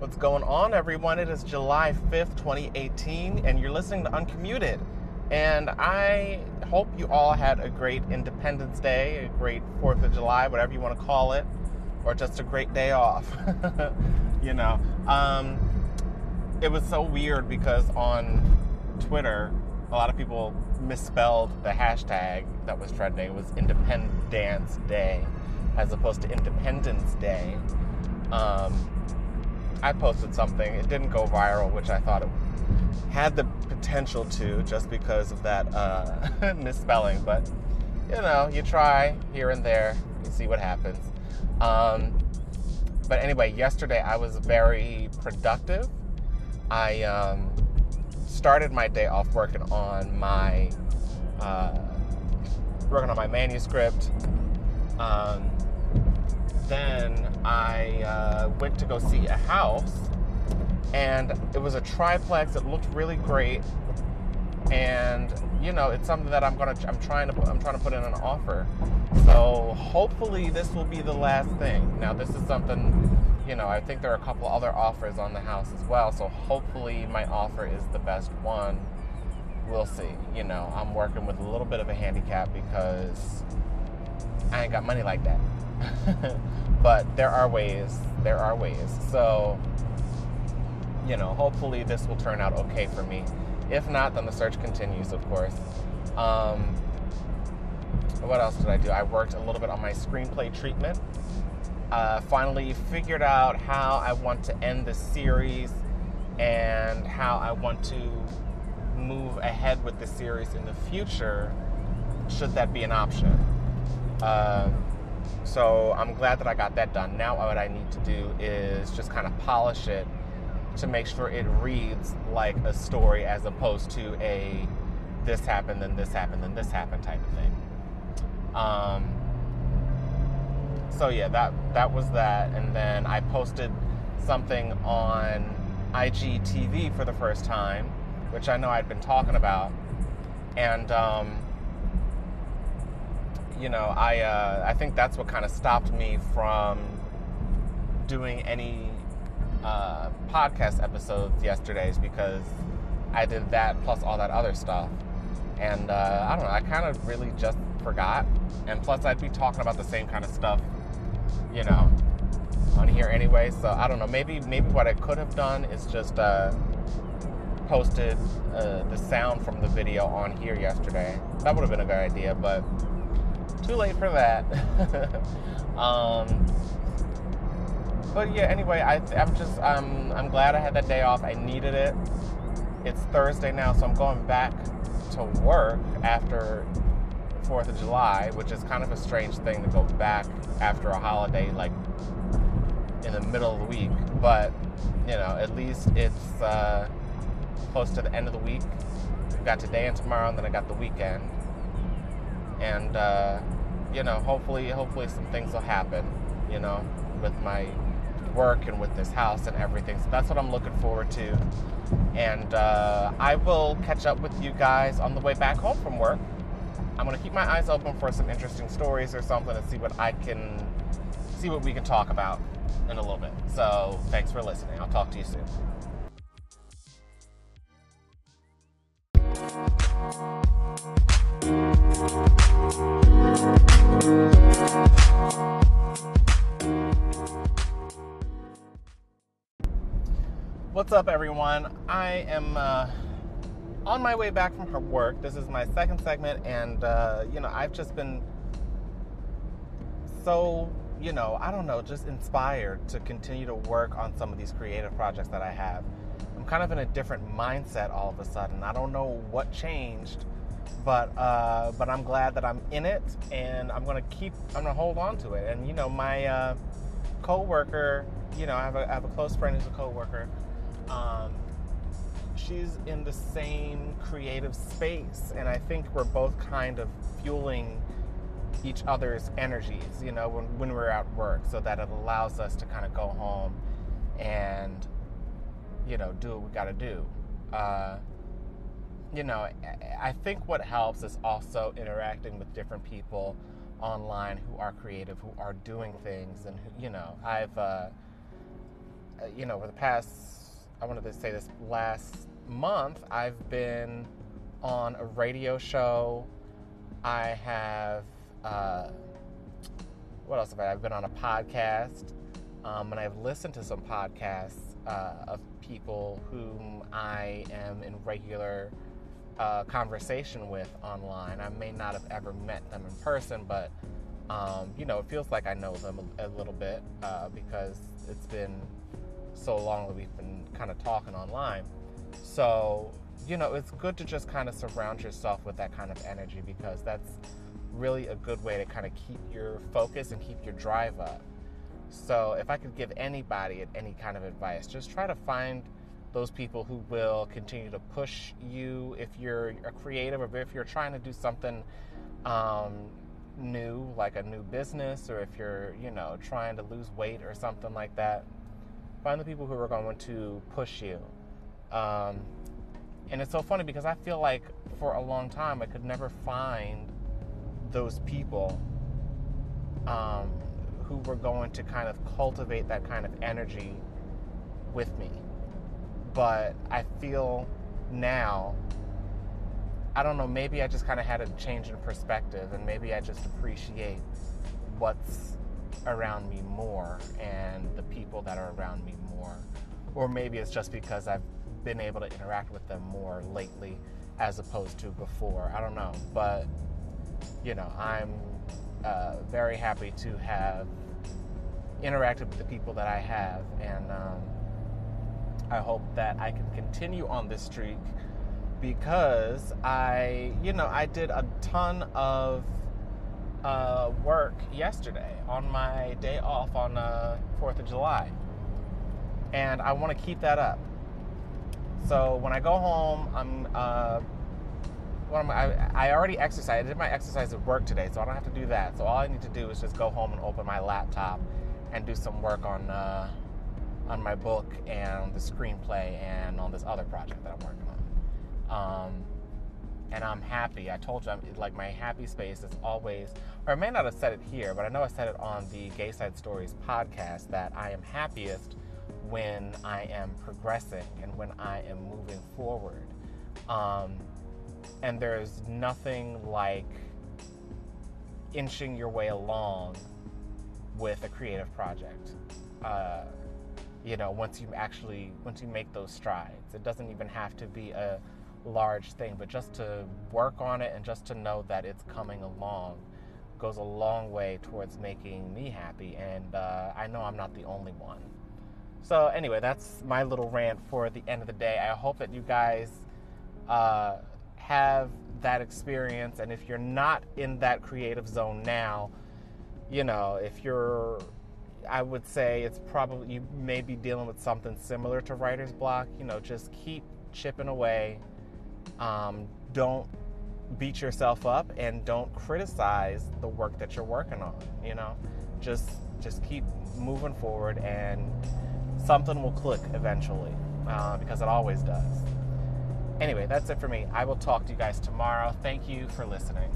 What's going on, everyone? It is July 5th, 2018, and you're listening to Uncommuted. And I hope you all had a great Independence Day, a great 4th of July, whatever you want to call it, or just a great day off. you know, um, it was so weird because on Twitter, a lot of people misspelled the hashtag that was trending. It was Independence Day as opposed to Independence Day. Um, I posted something. It didn't go viral, which I thought it had the potential to, just because of that uh, misspelling. But you know, you try here and there, you see what happens. Um, but anyway, yesterday I was very productive. I um, started my day off working on my uh, working on my manuscript. Um, then I uh, went to go see a house, and it was a triplex. It looked really great, and you know, it's something that I'm gonna. I'm trying to. I'm trying to put in an offer. So hopefully, this will be the last thing. Now, this is something. You know, I think there are a couple other offers on the house as well. So hopefully, my offer is the best one. We'll see. You know, I'm working with a little bit of a handicap because I ain't got money like that. but there are ways. There are ways. So, you know, hopefully this will turn out okay for me. If not, then the search continues, of course. Um, what else did I do? I worked a little bit on my screenplay treatment. Uh, finally figured out how I want to end the series and how I want to move ahead with the series in the future, should that be an option. Uh, so I'm glad that I got that done. Now, what I need to do is just kind of polish it to make sure it reads like a story as opposed to a this happened, then this happened, then this happened type of thing. Um, so yeah, that that was that, and then I posted something on IGTV for the first time, which I know I'd been talking about, and um, you know, I uh, I think that's what kind of stopped me from doing any uh, podcast episodes yesterday, is because I did that plus all that other stuff, and uh, I don't know, I kind of really just forgot, and plus I'd be talking about the same kind of stuff, you know, on here anyway. So I don't know, maybe maybe what I could have done is just uh, posted uh, the sound from the video on here yesterday. That would have been a good idea, but too late for that. um, but yeah, anyway, I, am just I'm I'm glad I had that day off. I needed it. It's Thursday now, so I'm going back to work after Fourth of July, which is kind of a strange thing to go back after a holiday like in the middle of the week. But you know, at least it's uh, close to the end of the week. We've got today and tomorrow, and then I got the weekend and uh, you know, hopefully, hopefully some things will happen. You know, with my work and with this house and everything. So that's what I'm looking forward to. And uh, I will catch up with you guys on the way back home from work. I'm gonna keep my eyes open for some interesting stories or something and see what I can see what we can talk about in a little bit. So thanks for listening. I'll talk to you soon. What's up, everyone? I am uh, on my way back from her work. This is my second segment, and uh, you know, I've just been so, you know, I don't know, just inspired to continue to work on some of these creative projects that I have. I'm kind of in a different mindset all of a sudden. I don't know what changed, but uh, but I'm glad that I'm in it, and I'm gonna keep. I'm gonna hold on to it. And you know, my uh, coworker, you know, I have a, I have a close friend who's a coworker. Um, she's in the same creative space, and I think we're both kind of fueling each other's energies. You know, when when we're at work, so that it allows us to kind of go home and you know do what we got to do. Uh, you know, I think what helps is also interacting with different people online who are creative, who are doing things, and who, you know, I've uh, you know, over the past, I wanted to say this last month, I've been on a radio show. I have, uh, what else have I? I've been on a podcast, um, and I've listened to some podcasts uh, of people whom I am in regular uh, conversation with online. I may not have ever met them in person, but um, you know, it feels like I know them a, a little bit uh, because it's been so long that we've been kind of talking online. So, you know, it's good to just kind of surround yourself with that kind of energy because that's really a good way to kind of keep your focus and keep your drive up. So, if I could give anybody any kind of advice, just try to find those people who will continue to push you if you're a creative or if you're trying to do something um, new, like a new business, or if you're, you know, trying to lose weight or something like that. Find the people who are going to push you. Um, and it's so funny because I feel like for a long time I could never find those people um, who were going to kind of cultivate that kind of energy with me. But I feel now, I don't know, maybe I just kind of had a change in perspective and maybe I just appreciate what's around me more and the people that are around me more. Or maybe it's just because I've been able to interact with them more lately as opposed to before. I don't know. But, you know, I'm uh, very happy to have interacted with the people that I have. And um, I hope that I can continue on this streak because I, you know, I did a ton of uh, work yesterday on my day off on uh, 4th of July. And I want to keep that up. So when I go home, I'm, uh, well, I, I already exercised. I did my exercise at work today, so I don't have to do that. So all I need to do is just go home and open my laptop and do some work on uh, on my book and the screenplay and on this other project that I'm working on. Um, and I'm happy. I told you, I'm, like my happy space is always, or I may not have said it here, but I know I said it on the Gay Side Stories podcast that I am happiest when I am progressing and when I am moving forward. Um, and there's nothing like inching your way along with a creative project. Uh, you know, once you actually once you make those strides, it doesn't even have to be a large thing, but just to work on it and just to know that it's coming along goes a long way towards making me happy. And uh, I know I'm not the only one. So, anyway, that's my little rant for the end of the day. I hope that you guys uh, have that experience. And if you're not in that creative zone now, you know, if you're, I would say it's probably, you may be dealing with something similar to writer's block. You know, just keep chipping away. Um, don't beat yourself up and don't criticize the work that you're working on. You know, just just keep moving forward and something will click eventually uh, because it always does. Anyway, that's it for me. I will talk to you guys tomorrow. Thank you for listening.